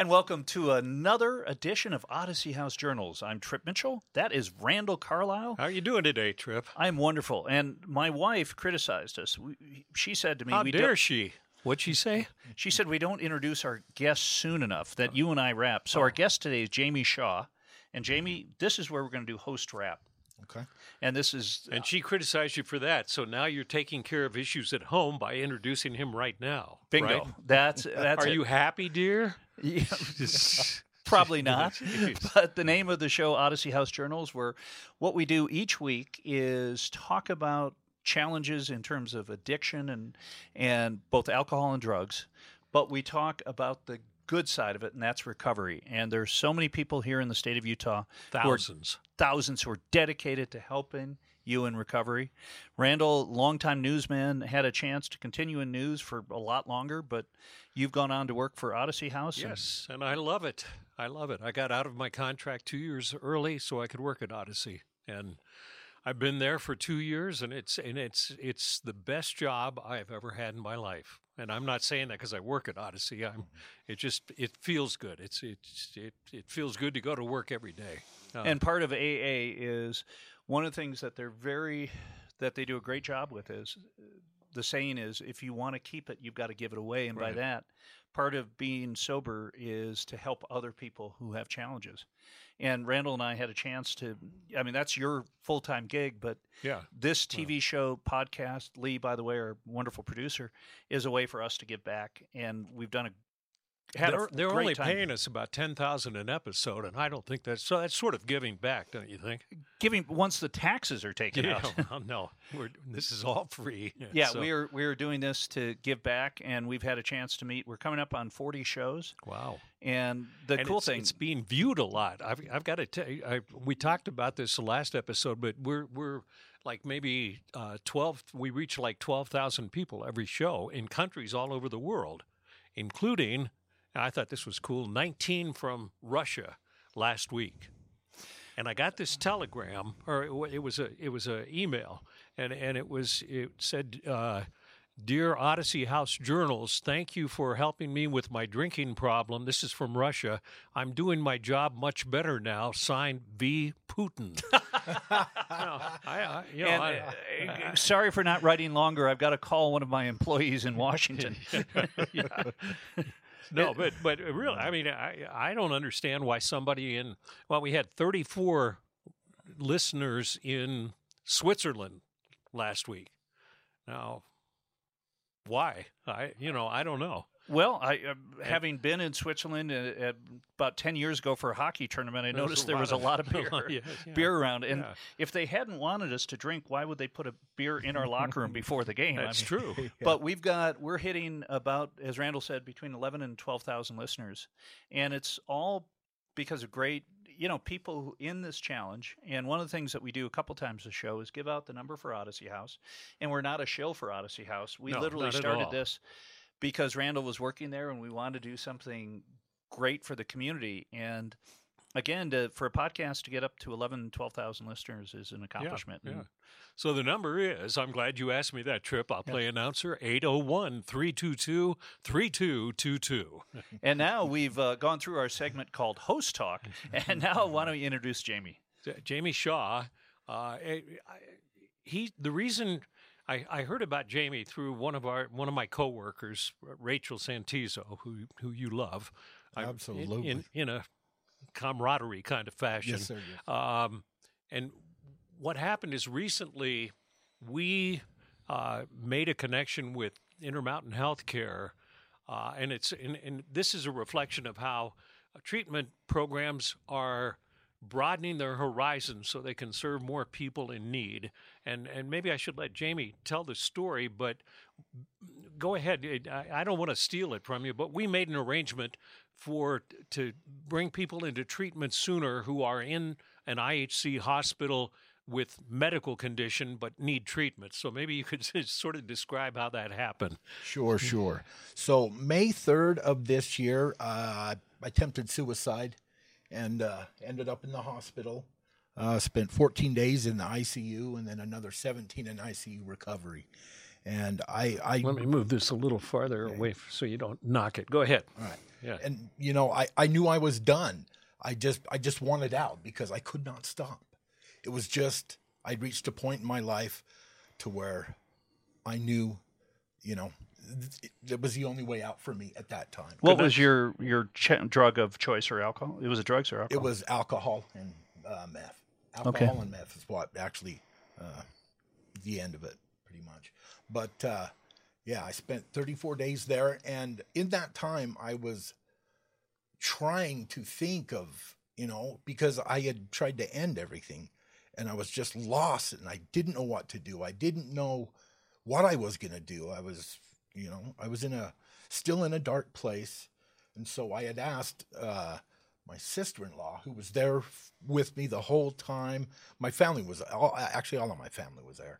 And welcome to another edition of Odyssey House Journals. I'm Trip Mitchell. That is Randall Carlisle. How are you doing today, Trip? I'm wonderful. And my wife criticized us. We, she said to me, How we dare she? What'd she say? She said we don't introduce our guests soon enough that oh. you and I rap. So our oh. guest today is Jamie Shaw. And Jamie, this is where we're going to do host rap. Okay. And this is And uh, she criticized you for that. So now you're taking care of issues at home by introducing him right now. bingo. right? That's that's Are it. you happy, dear? Yeah, Probably not. But the name of the show, Odyssey House Journals, where what we do each week is talk about challenges in terms of addiction and and both alcohol and drugs, but we talk about the good side of it, and that's recovery. And there's so many people here in the state of Utah, who are- Thousands. thousands who are dedicated to helping you in recovery. Randall, longtime newsman, had a chance to continue in news for a lot longer, but you've gone on to work for Odyssey House. and- Yes, and I love it. I love it. I got out of my contract two years early so I could work at Odyssey, and I've been there for two years, and it's and it's it's the best job I've ever had in my life. And I'm not saying that because I work at Odyssey. I'm. It just it feels good. It's it's it it feels good to go to work every day. Uh, and part of AA is one of the things that they're very that they do a great job with is the saying is if you want to keep it you've got to give it away. And by that part of being sober is to help other people who have challenges. And Randall and I had a chance to I mean that's your full-time gig but yeah. this TV show podcast Lee by the way our wonderful producer is a way for us to give back. And we've done a had they're they're only time. paying us about ten thousand an episode, and I don't think that's so. That's sort of giving back, don't you think? giving once the taxes are taken out well, no, we're, this is all free. Yeah, so- we're we're doing this to give back, and we've had a chance to meet. We're coming up on forty shows, wow. and the and cool it's, thing, it's being viewed a lot. I've I've got to tell you, I, we talked about this the last episode, but we're we're like maybe uh, twelve. We reach like twelve thousand people every show in countries all over the world, including. I thought this was cool. Nineteen from Russia last week. And I got this telegram, or it it was a it was a email, and and it was it said, uh, "Dear Odyssey House Journals, thank you for helping me with my drinking problem. This is from Russia. I'm doing my job much better now. Signed, V. Putin." No, I, I, you know, and, I- uh, sorry for not writing longer. I've got to call one of my employees in Washington. yeah. No, but but really, I mean, I I don't understand why somebody in well, we had 34 listeners in Switzerland last week. Now, why? I you know I don't know. Well, I uh, having been in Switzerland uh, uh, about ten years ago for a hockey tournament, I noticed there was a lot of beer. Yeah, yeah. Beer around, and Yeah. if they hadn't wanted us to drink, why would they put a beer in our locker room before the game? I That's mean, true. But we've got we're hitting about as Randall said between 11 and 12,000 listeners and it's all because of great you know people in this challenge and one of the things that we do a couple times a show is give out the number for Odyssey House and we're not a shill for Odyssey House. We No, literally started this because Randall was working there and we wanted to do something great for the community and again to, for a podcast to get up to 11 12,000 listeners is an accomplishment. Yeah. And So the number is, I'm glad you asked me that, Trip. I'll play announcer 801 322 3222. And now we've uh, gone through our segment called Host Talk. And now why don't we introduce Jamie? Jamie Shaw, uh, I- he the reason I, I heard about Jamie through one of our one of my coworkers, Rachel Santizo, who who you love, I- in- Absolutely. in, in a camaraderie kind of fashion. Yes, sir. Yes. Um, and what happened is recently we uh, made a connection with Intermountain Healthcare, uh, and it's and, and this is a reflection of how uh, treatment programs are broadening their horizons so they can serve more people in need. And and maybe I should let Jamie tell the story, but go ahead. I, I don't want to steal it from you, but we made an arrangement for to bring people into treatment sooner who are in an IHC hospital with medical condition but need treatment. So maybe you could sort of describe how that happened. Sure, sure. So May 3rd of this year, uh, I attempted suicide and uh, ended up in the hospital. Uh, spent 14 days in the ICU and then another 17 in ICU recovery. And I, I Let me move this a little farther away so you don't knock it. Go ahead. All right. Yeah. And you know, I I knew I was done. I just I just wanted out because I could not stop. It was just I'd reached a point in my life to where I knew, you know, it, was the only way out for me at that time. What was your your ch- drug of choice or alcohol? It was a drugs or alcohol. It was alcohol and uh, meth. Okay. Alcohol and meth is what actually uh, the end of it, pretty much. But uh, yeah, I spent 34 days there, and in that time, I was trying to think of, you know, because I had tried to end everything, and I was just lost, and I didn't know what to do. I didn't know what I was going to do. I was, you know, I was in a still in a dark place, and so I had asked. Uh, my sister-in-law who was there with me the whole time. My family was all, actually all of my family was there.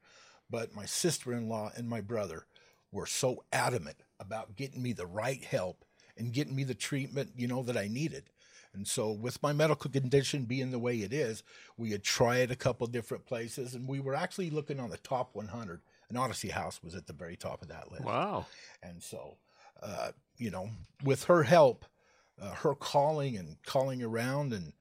But my sister-in-law and my brother were so adamant about getting me the right help and getting me the treatment you know that i needed. And so with my medical condition being the way it is we had tried a couple different places and we were actually looking on the top 100 and odyssey house was at the very top of that list Wow. and so, uh, you know, with her help, uh, her calling and calling around, and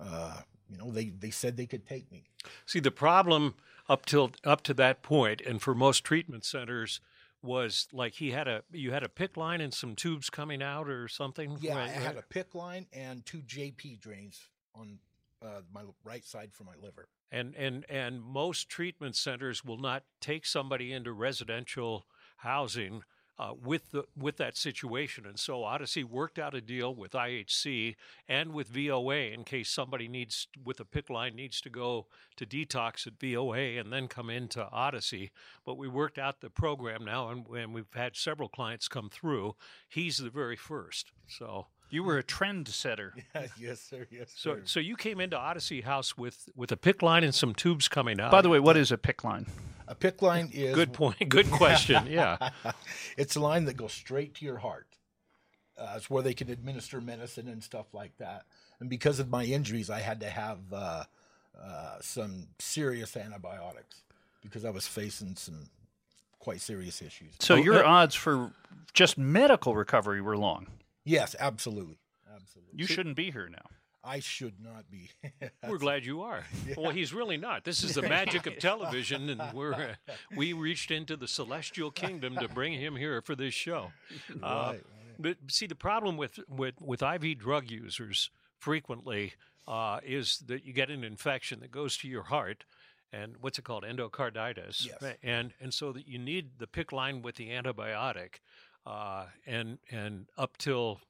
uh, you know, they they said they could take me. See, the problem up till up to that point, and for most treatment centers, was like he had a you had a PICC line and some tubes coming out or something. Yeah, I had right. a PICC line and two JP drains on uh, my right side for my liver. And and and most treatment centers will not take somebody into residential housing uh, with the with that situation, and so Odyssey worked out a deal with IHC and with VOA in case somebody needs with a PICC line needs to go to detox at VOA and then come into Odyssey. But we worked out the program now, and, and we've had several clients come through. He's the very first, so. You were a trend setter. yes, sir. Yes, So, sir. so you came into Odyssey House with, with a PICC line and some tubes coming out. By the way, what is a PICC line? a PICC line is Good point. Good question. Yeah. it's a line that goes straight to your heart. Uh, it's where they can administer medicine and stuff like that. And because of my injuries, I had to have uh, uh, some serious antibiotics because I was facing some quite serious issues. So Oh, your uh, odds for just medical recovery were long. Yes, absolutely, absolutely. You shouldn't be here now. I should not be. We're glad you are. Well, he's really not. This is the magic of television, and we're uh, we reached into the celestial kingdom to bring him here for this show. Uh, Right, But see, the problem with with with IV drug users frequently uh, is that you get an infection that goes to your heart. And what's it called? Endocarditis. Yes. And and so that you need the PICC line with the antibiotic, uh, and and up till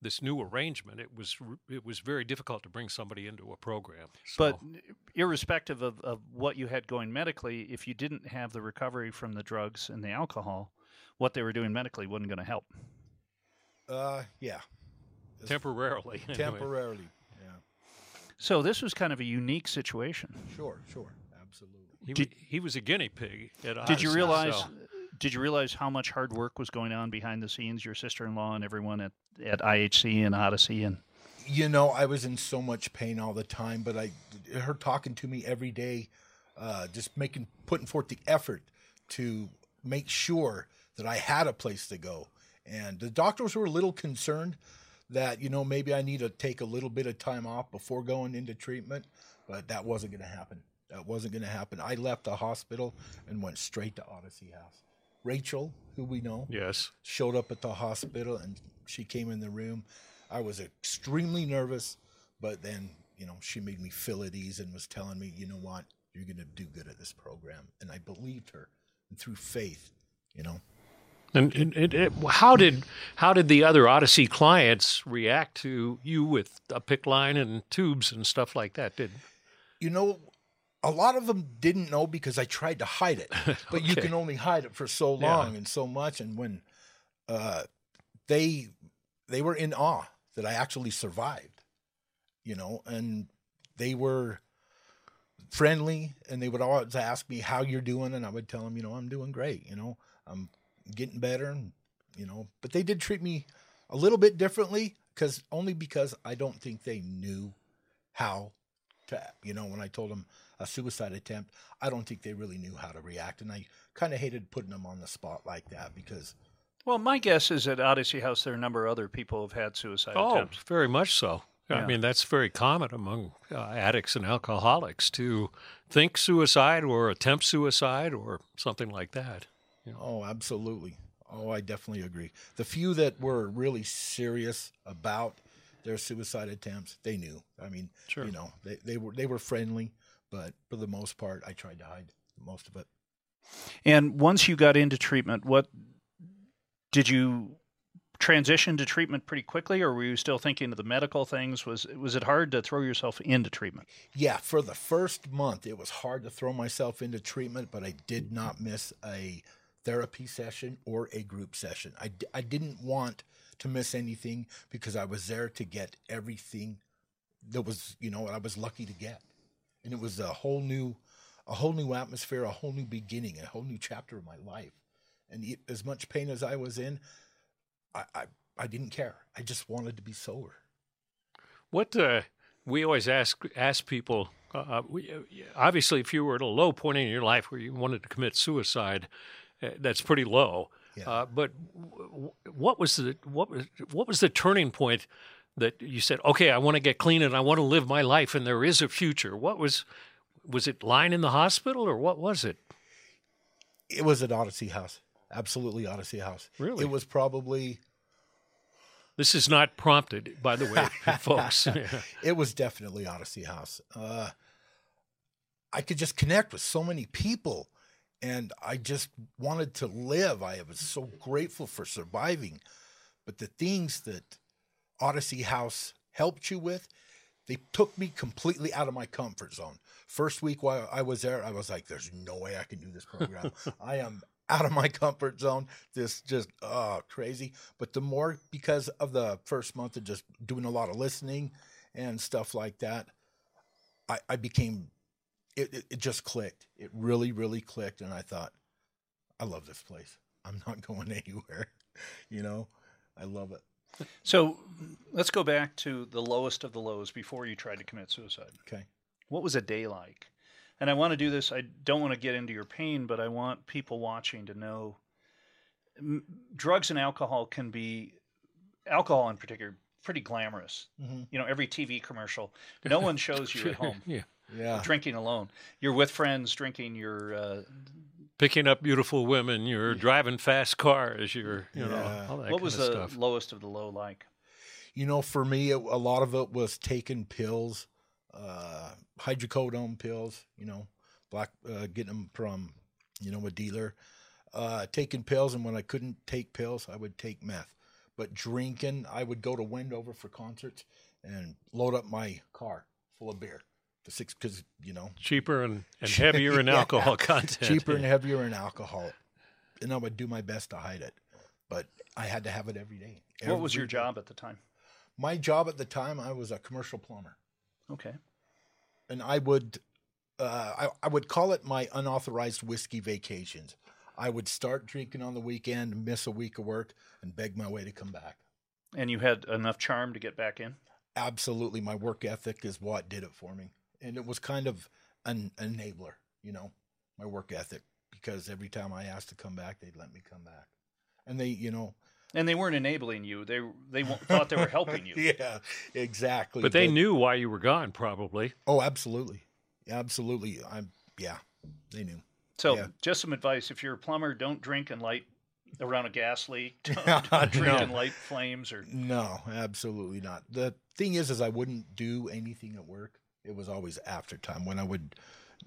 this new arrangement, it was it was very difficult to bring somebody into a program. But irrespective of, of what you had going medically, if you didn't have the recovery from the drugs and the alcohol, what they were doing medically wasn't going to help. Uh, yeah, temporarily, anyway. temporarily. Yeah, So this was kind of a unique situation. sure, sure, absolutely. He, Did- wa- he was a guinea pig. At Did you realize? so- Did you realize how much hard work was going on behind the scenes? Your sister-in-law and everyone at, at IHC and Odyssey and you know, I was in so much pain all the time, but I, her talking to me every day, uh, just making, putting forth the effort to make sure that I had a place to go. And the doctors were a little concerned that, you know, maybe I need to take a little bit of time off before going into treatment, but that wasn't going to happen. That wasn't going to happen. I left the hospital and went straight to Odyssey House. Rachel, who we know, Yes. showed up at the hospital and she came in the room. I was extremely nervous, but then, you know, she made me feel at ease and was telling me, you know what, you're going to do good at this program. And I believed her. And through faith, you know, And, and, and it, how did how did the other Odyssey clients react to you with a PICC line and tubes and stuff like that? Did you know, a lot of them didn't know because I tried to hide it, but you can only hide it for so Yeah. long and so much. And when uh, they they were in awe that I actually survived, you know, and they were friendly and they would always ask me how you're doing, and I would tell them, you know, I'm doing great, you know, I'm getting better, and you know, but they did treat me a little bit differently because only because I don't think they knew how to, you know, when I told them a suicide attempt, I don't think they really knew how to react, and I kind of hated putting them on the spot like that because Well, my guess is at Odyssey House there are a number of other people who've had suicide Oh, attempts. very much so. Yeah. I mean, that's very common among uh, addicts and alcoholics to think suicide or attempt suicide or something like that. Oh, absolutely. Oh, I definitely agree. The few that were really serious about their suicide attempts, they knew. I mean, Sure. you know, they, they were they were friendly, but for the most part, I tried to hide most of it. And once you got into treatment, what did you transition to treatment pretty quickly, or were you still thinking of the medical things? Was was it hard to throw yourself into treatment? Yeah, for the first month, it was hard to throw myself into treatment, but I did not miss a therapy session or a group session. I, I didn't want to miss anything because I was there to get everything that was, you know, I was lucky to get. And it was a whole new, a whole new atmosphere, a whole new beginning, a whole new chapter of my life. And as much pain as I was in, I, I, I didn't care. I just wanted to be sober. What uh, we always ask ask people, uh, we, uh, obviously, if you were at a low point in your life where you wanted to commit suicide, uh, that's pretty low. Yeah. Uh, but w- w- what was the what was what was the turning point that you said, okay, I want to get clean and I want to live my life, and there is a future? What was was it lying in the hospital or what was it? It was an Odyssey House. Absolutely Odyssey House. Really? It was probably This is not prompted, by the way, folks. It was definitely Odyssey House. Uh, I could just connect with so many people, and I just wanted to live. I was so grateful for surviving. But the things that Odyssey House helped you with, they took me completely out of my comfort zone. First week while I was there, I was like, "There's no way I can do this program. I am out of my comfort zone. This just oh crazy." But the more because of the first month of just doing a lot of listening and stuff like that, I, I became it, it. Just clicked. It really, really clicked, and I thought, "I love this place. I'm not going anywhere." You know, I love it. So let's go back to the lowest of the lows before you tried to commit suicide. Okay. What was a day like? And I want to do this. I don't want to get into your pain, but I want people watching to know m- drugs and alcohol can be, alcohol in particular, pretty glamorous. Mhm. You know, every TV commercial, no one shows you at home yeah. Yeah. drinking alone. You're with friends drinking your. Uh, Picking up beautiful women, you're driving fast cars, you're, you know, all that what was kind the stuff. lowest of the low like? You know, for me, it, a lot of it was taking pills, uh, hydrocodone pills. You know, black, uh, getting them from, you know, a dealer. Uh, taking pills, and when I couldn't take pills, I would take meth. But drinking, I would go to Wendover for concerts and load up my car full of beer. The six, because you know, cheaper and, and heavier in Yeah. alcohol content. cheaper and heavier in alcohol, and I would do my best to hide it. But I had to have it every day. What was Every your day. job at the time? My job at the time, I was a commercial plumber. Okay. and I would, uh, I, I would call it my unauthorized whiskey vacations. I would start drinking on the weekend, miss a week of work, and beg my way to come back. And you had enough charm to get back in? Absolutely, my work ethic is what did it for me, and it was kind of an enabler, you know, my work ethic. Because every time I asked to come back, they'd let me come back, and they, you know, And they weren't enabling you. They they thought they were helping you. yeah, exactly. But they knew why you were gone, probably. Oh, absolutely, absolutely. I'm, yeah, they knew. So, Yeah. just some advice: if you're a plumber, don't drink and light around a gas leak. Don't, don't drink and light flames. Or No, absolutely not. The thing is, is I wouldn't do anything at work. It was always after time when I would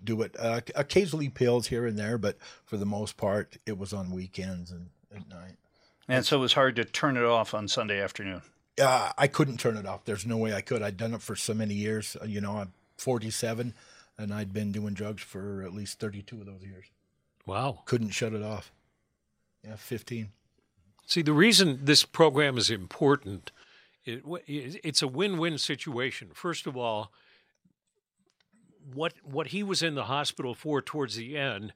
do it. Uh, occasionally pills here and there, but for the most part, it was on weekends and at night. and so it was hard to turn it off on Sunday afternoon. Uh, I couldn't turn it off. There's no way I could. I'd done it for so many years. Uh, You know, I'm 47, and I'd been doing drugs for at least 32 of those years. Wow. Couldn't shut it off. Yeah, 15. See, the reason this program is important, it, it's a win-win situation. First of all, what what he was in the hospital for towards the end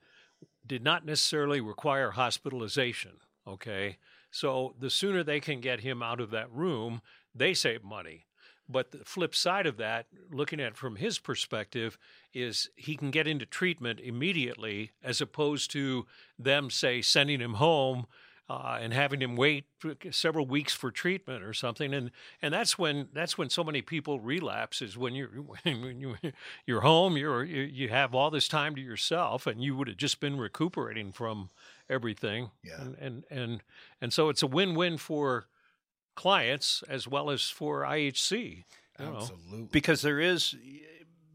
did not necessarily require hospitalization. Okay, so the sooner they can get him out of that room, they save money. But the flip side of that, looking at it from his perspective, is he can get into treatment immediately as opposed to them, say, sending him home uh, and having him wait several weeks for treatment or something. And and that's when that's when so many people relapse is when you're when you, you're home, you're you, you have all this time to yourself, and you would have just been recuperating from everything. Yeah. And and and, and so it's a win-win for clients as well as for IHC. You know. Absolutely. because there is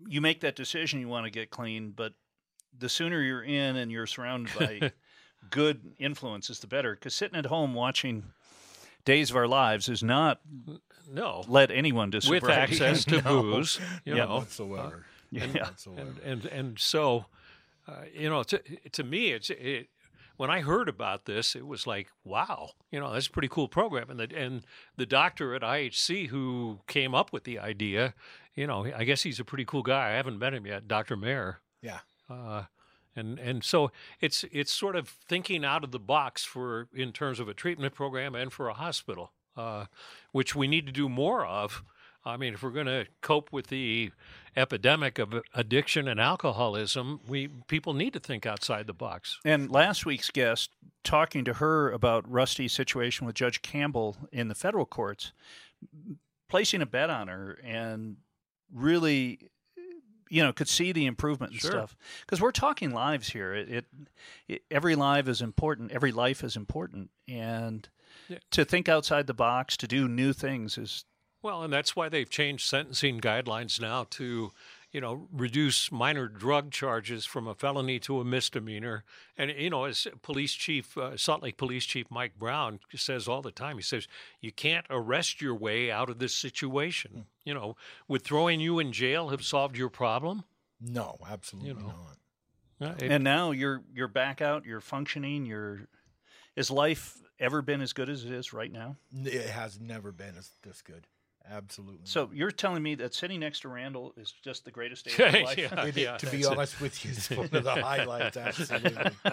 you make that decision you want to get clean but the sooner you're in and you're surrounded by good influences the better because sitting at home watching days of our lives is not No. led anyone to With access to No. booze, you Yeah. know, whatsoever. yeah. whatsoever. and and and so, uh, you know, to to me, it's it, when I heard about this, it was like, wow, you know, that's a pretty cool program. And the and the doctor at IHC who came up with the idea, you know, I guess he's a pretty cool guy. I haven't met him yet, Dr. Mayer. yeah. Uh, and and so it's it's sort of thinking out of the box for in terms of a treatment program and for a hospital, uh, which we need to do more of. I mean, if we're going to cope with the epidemic of addiction and alcoholism, we people need to think outside the box. And last week's guest, talking to her about Rusty's situation with Judge Campbell in the federal courts, placing a bet on her and really, you know, could see the improvement and Sure. stuff. Because we're talking lives here. It, it, it every life is important. Every life is important, and Yeah. to think outside the box, to do new things is Well, and that's why they've changed sentencing guidelines now to, you know, reduce minor drug charges from a felony to a misdemeanor. And you know, as Police Chief uh, Salt Lake Police Chief Mike Brown says all the time, he says you can't arrest your way out of this situation. You know, would throwing you in jail have solved your problem? No, absolutely know. not. Uh, it- and now you're you're back out. You're functioning. You're is life ever been as good as it is right now? It has never been as, this good. Absolutely. So you're telling me that sitting next to Randall is just the greatest day of your life? Yeah, It- yeah, to be that's it. honest with you, it's one of the highlights. Absolutely.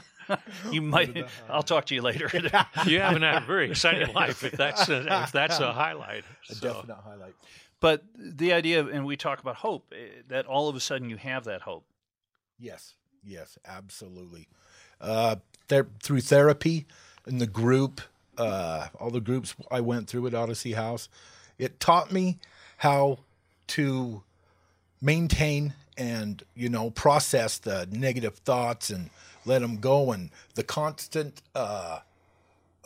You might. I'll talk to you later. you haven't had a very exciting life if that's a, if that's a highlight. A So, definite highlight. but the idea, of, and we talk about hope, eh, that all of a sudden you have that hope. Yes, yes, absolutely. Uh, there, through therapy and the group, uh, all the groups I went through at Odyssey House, it taught me how to maintain and you know process the negative thoughts and let them go, and the constant uh,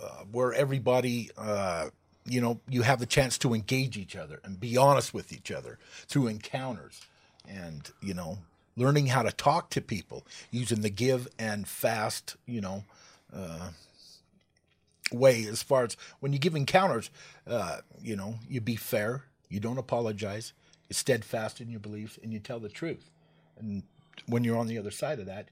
uh, where everybody. Uh, you know, you have the chance to engage each other and be honest with each other through encounters and, you know, learning how to talk to people using the give and fast, you know, uh, way as far as when you give encounters, uh, you know, you be fair, you don't apologize, you're steadfast in your beliefs, and you tell the truth. And when you're on the other side of that,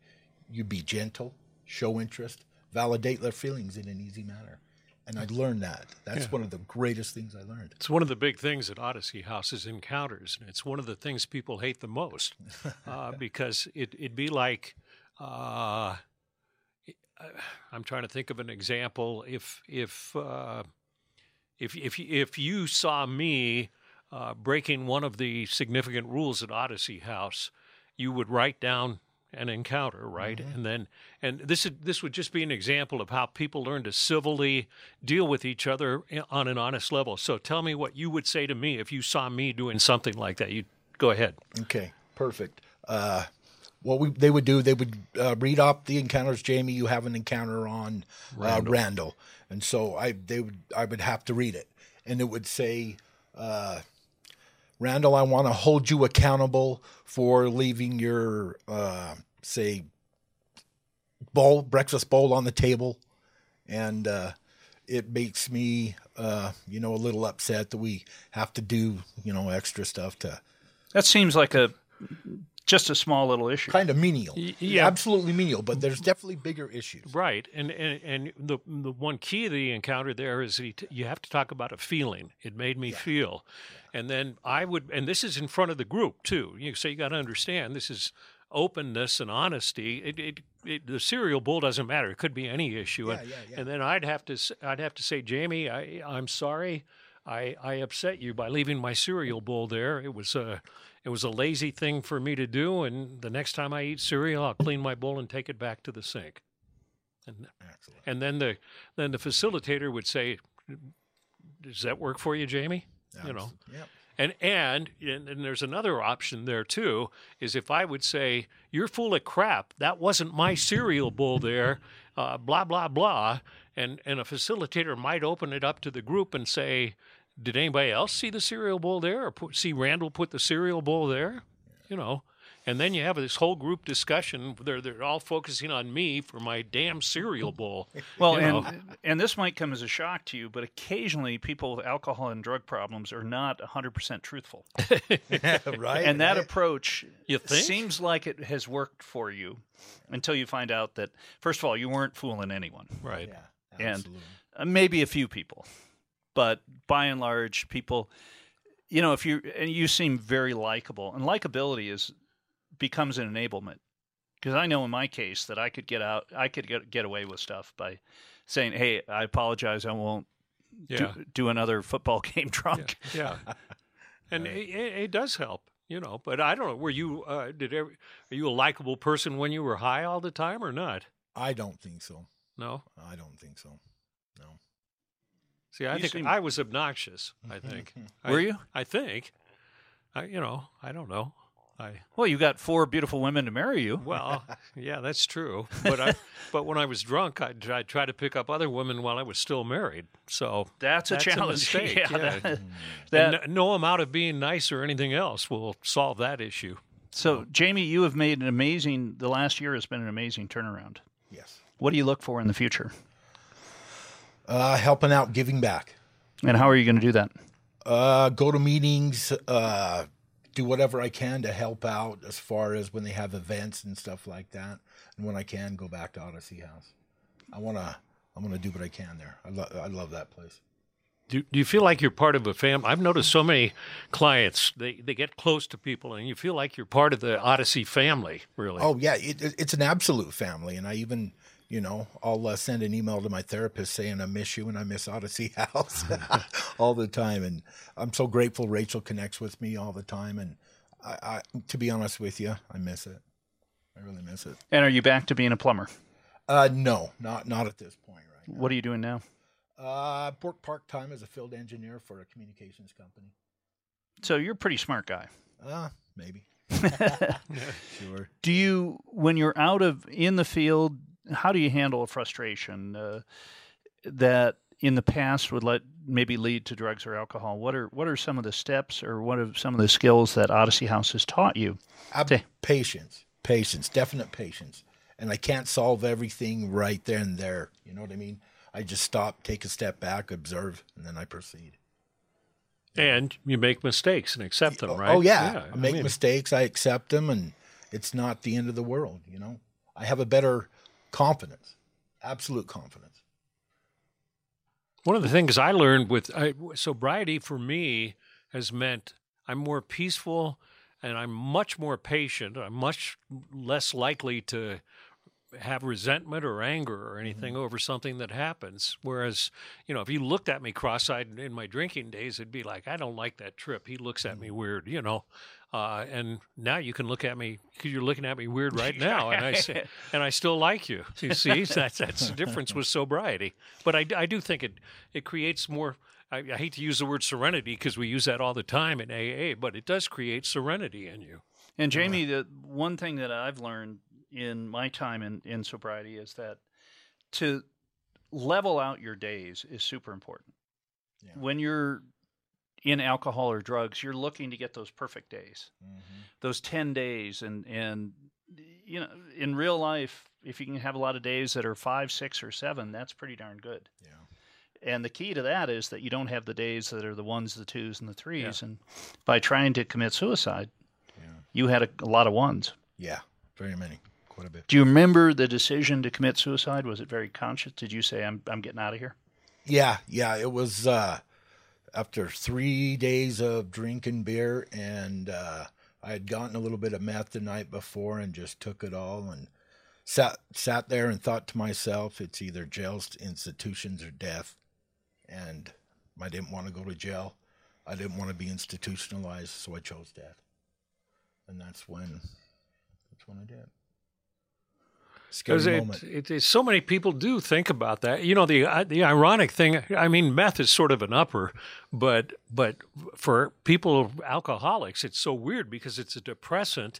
you be gentle, show interest, validate their feelings in an easy manner. And I learned that. That's one of the greatest things I learned. It's one of the big things at Odyssey House is encounters, and it's one of the things people hate the most uh, because it, it'd be like, uh, I'm trying to think of an example. If if uh, if if if you saw me uh, breaking one of the significant rules at Odyssey House, you would write down an encounter, right? And then, and this is, this would just be an example of how people learn to civilly deal with each other on an honest level. So, tell me what you would say to me if you saw me doing something like that. You go ahead. Okay, perfect. Uh, what we they would do, they would uh, read off the encounters. Jamie, you have an encounter on Randall, uh, Randall. and so I they would I would have to read it, and it would say, uh, Randall, I want to hold you accountable for leaving your uh, say bowl breakfast bowl on the table, and uh, it makes me uh, you know a little upset that we have to do you know extra stuff to That seems like a just a small little issue. kind of menial. yeah. absolutely menial, but there's definitely bigger issues. Right, and and, and the the one key that he encountered there is he t- you have to talk about a feeling. It made me feel, and then I would, and this is in front of the group too. You so you got to understand this is openness and honesty. It, it, it the cereal bowl doesn't matter. It could be any issue, Yeah, and, yeah, yeah. and then I'd have to s- I'd have to say, Jamie, I I'm sorry. I, I upset you by leaving my cereal bowl there. It was a it was a lazy thing for me to do, and the next time I eat cereal, I'll clean my bowl and take it back to the sink And Excellent. and then the then the facilitator would say, "Does that work for you, Jamie?" You know. Yep. And, and and and there's another option there too is if I would say you're full of crap that wasn't my cereal bowl there uh, blah blah blah and and a facilitator might open it up to the group and say did anybody else see the cereal bowl there or put, see Randall put the cereal bowl there you know and then you have this whole group discussion they're they're all focusing on me for my damn cereal bowl Well, you and know. and this might come as a shock to you, but occasionally people with alcohol and drug problems are not 100% truthful. right. and that right. approach You think? seems like it has worked for you until you find out that first of all, you weren't fooling anyone. right Yeah. and- Absolutely. Uh, maybe a few people, but by and large, people, you know, if you and you seem very likable, and likability is becomes an enablement. Because I know in my case that I could get out, I could get get away with stuff by saying, "Hey, I apologize, I won't yeah do, do another football game drunk." Yeah, and it, it, it does help, you know. But I don't know. Were you uh, did every, are you a likable person when you were high all the time or not? I don't think so. No. I don't think so. No. See, I You think seem- I was obnoxious. I think. I- Were you? I think. I, you know, I don't know. I Well, you got four beautiful women to marry you. well, yeah, that's true. But I, but when I was drunk, I tried try to pick up other women while I was still married. So That's a That's a challenge. mistake, yeah, yeah. Hmm. that- that- no, no amount of being nice or anything else will solve that issue. so, um, Jamie, you have made an amazing. The last year has been an amazing turnaround. Yes. What do you look for in the future, Uh, helping out, giving back. and how are you going to do that? Uh, go to meetings. Uh, do whatever I can to help out as far as when they have events and stuff like that. And when I can, go back to Odyssey House. I wanna. I'm gonna do what I can there. I love. I love that place. Do, do you feel like you're part of a family? I've noticed so many clients they, they get close to people, and you feel like you're part of the Odyssey family. Really? Oh yeah, it, it- it's an absolute family, and I even, you know, I'll uh, send an email to my therapist saying I miss you and I miss Odyssey House all the time, and I'm so grateful Rachel connects with me all the time, and I, I to be honest with you, I miss it. I really miss it. And are you back to being a plumber? Uh, no, not not at this point, right? What are you doing now? Uh, work part time as a field engineer for a communications company. So you're a pretty smart guy. Uh, maybe. sure. Do you, when you're out of in the field, how do you handle a frustration uh, that in the past would let maybe lead to drugs or alcohol? What are what are some of the steps or what are some of the skills that Odyssey House has taught you? Ab- Okay. patience, patience, definite patience. And I can't solve everything right there and there. You know what I mean? I just stop, take a step back, observe, and then I proceed. And you make mistakes and accept them, right? Oh yeah, I I make mean, mistakes, I accept them, and it's not the end of the world. You know, I have a better confidence, absolute confidence. One of the things I learned with I, sobriety for me has meant I'm more peaceful and I'm much more patient. I'm much less likely to have resentment or anger or anything over something that happens. Whereas, you know, if you looked at me cross eyed in my drinking days, it'd be like, I don't like that trip. He looks at me weird, you know. Uh, and now you can look at me because you're looking at me weird right now, and I say, and I still like you. You see, that's that's the difference with sobriety. But I, I do think it it creates more. I, I hate to use the word serenity because we use that all the time in AA, but it does create serenity in you. And Jamie, the one thing that I've learned in my time in, in sobriety is that to level out your days is super important. Yeah. When you're in alcohol or drugs, you're looking to get those perfect days, mm-hmm. those 10 days. And, and, you know, in real life, if you can have a lot of days that are five, six, or seven, that's pretty darn good. Yeah. And the key to that is that you don't have the days that are the ones, the twos, and the threes. And by trying to commit suicide, Yeah. you had a, a lot of ones. Yeah, very many, quite a bit. Do you remember the decision to commit suicide? Was it very conscious? Did you say, I'm, I'm getting out of here? Yeah, yeah. It was uh, after three days of drinking beer, and uh, I had gotten a little bit of meth the night before, and just took it all, and sat sat there and thought to myself, it's either jails, institutions, or death. And I didn't want to go to jail. I didn't want to be institutionalized, so I chose death. And that's when, that's when I did. Scary it, moment. it, it, so many people do think about that. You know, the uh, the ironic thing. I mean, meth is sort of an upper, but but for people alcoholics, it's so weird because it's a depressant,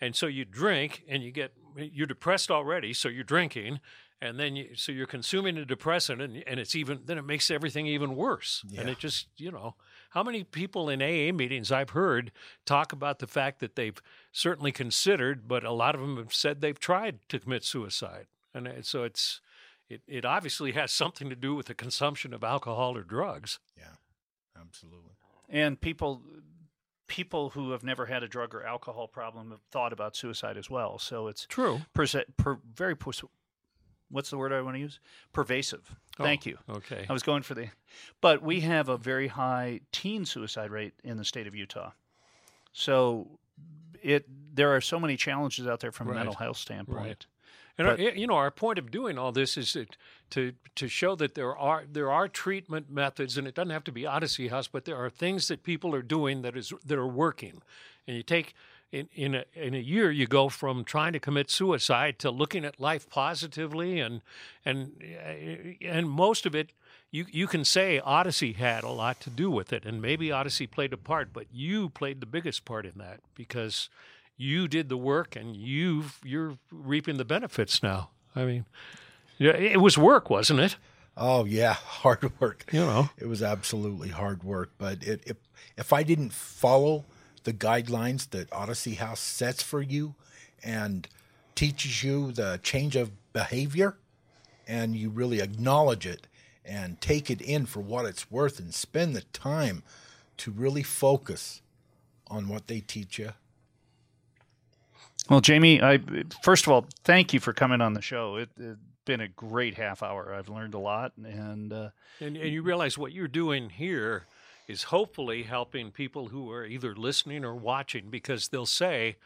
and so you drink and you get you're depressed already, so you're drinking, and then you, so you're consuming a depressant, and and it's even then it makes everything even worse, Yeah. and it just you know how many people in AA meetings I've heard talk about the fact that they've certainly considered, but a lot of them have said they've tried to commit suicide, and uh, so it's it, it obviously has something to do with the consumption of alcohol or drugs. Yeah, absolutely. and people people who have never had a drug or alcohol problem have thought about suicide as well. So it's True. perse- per, very pers- what's the word I want to use? Pervasive. Oh, Thank you. Okay. I was going for the, but we have a very high teen suicide rate in the state of Utah. So it there are so many challenges out there from a mental health standpoint. Right. And our, eh, you know, our point of doing all this is that to to show that there are there are treatment methods, and it doesn't have to be Odyssey House, but there are things that people are doing that is that are working. And you take in in a, in a year, you go from trying to commit suicide to looking at life positively, and and uh, and most of it. You, you can say Odyssey had a lot to do with it, and maybe Odyssey played a part, but you played the biggest part in that because you did the work and you you're reaping the benefits now. I mean, yeah, it was work, wasn't it? Oh yeah, hard work. You know. It was absolutely hard work, but it, if if I didn't follow the guidelines that Odyssey House sets for you and teaches you the change of behavior, and you really acknowledge it and take it in for what it's worth, and spend the time to really focus on what they teach you. Well, Jamie, I first of all, thank you for coming on the show. It, has been a great half hour. I've learned a lot, and uh, And, and you realize what you're doing here is hopefully helping people who are either listening or watching because they'll say,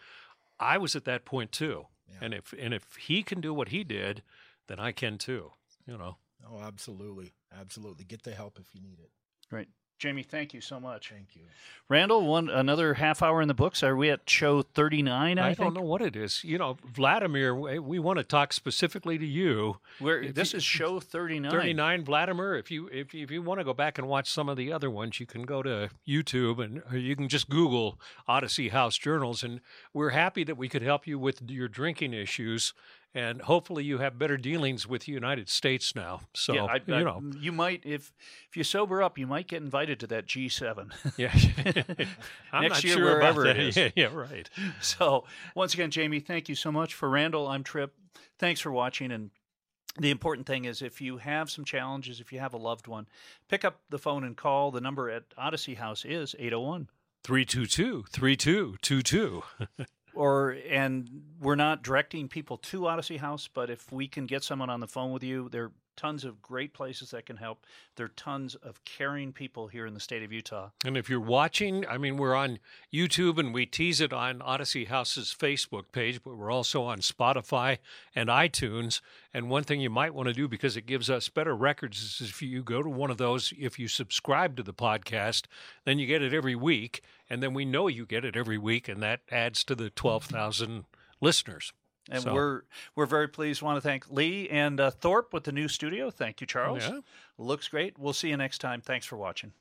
"I was at that point too," and if and if he can do what he did, then I can too. You know. Oh, absolutely, absolutely. Get the help if you need it. great, Jamie. Thank you so much. Thank you. Randall, one another half hour in the books. Are we at show thirty nine? I, I, don't know what it is. You know, Vladimir, we, we want to talk specifically to you. Where this you- is show thirty nine. 39 Vladimir. If you if you, if you want to go back and watch some of the other ones, you can go to YouTube and or you can just Google Odyssey House Journals. And we're happy that we could help you with your drinking issues. And hopefully, you have better dealings with the United States now. So yeah, I, you I- know, you might if if you sober up, you might get invited to that G seven. yeah. I'm Next not year, sure wherever it is. Yeah, yeah, right. So, once again, Jamie, thank you so much. For Randall, I'm Trip. Thanks for watching. And the important thing is if you have some challenges, if you have a loved one, pick up the phone and call. The number at Odyssey House is 801. 322 3222. Or, and we're not directing people to Odyssey House, but if we can get someone on the phone with you, there tons of great places that can help. There are tons of caring people here in the state of Utah. And if you're watching, I mean, we're on YouTube and we tease it on Odyssey House's Facebook page, but we're also on Spotify and iTunes. And one thing you might want to do because it gives us better records is if you go to one of those, if you subscribe to the podcast, then you get it every week. And then we know you get it every week, and that adds to the 12,000 listeners. And So- we're we're very pleased. Want to thank Lee and uh, Thorpe with the new studio. Thank you, Charles. Yeah. Looks great. We'll see you next time. Thanks for watching.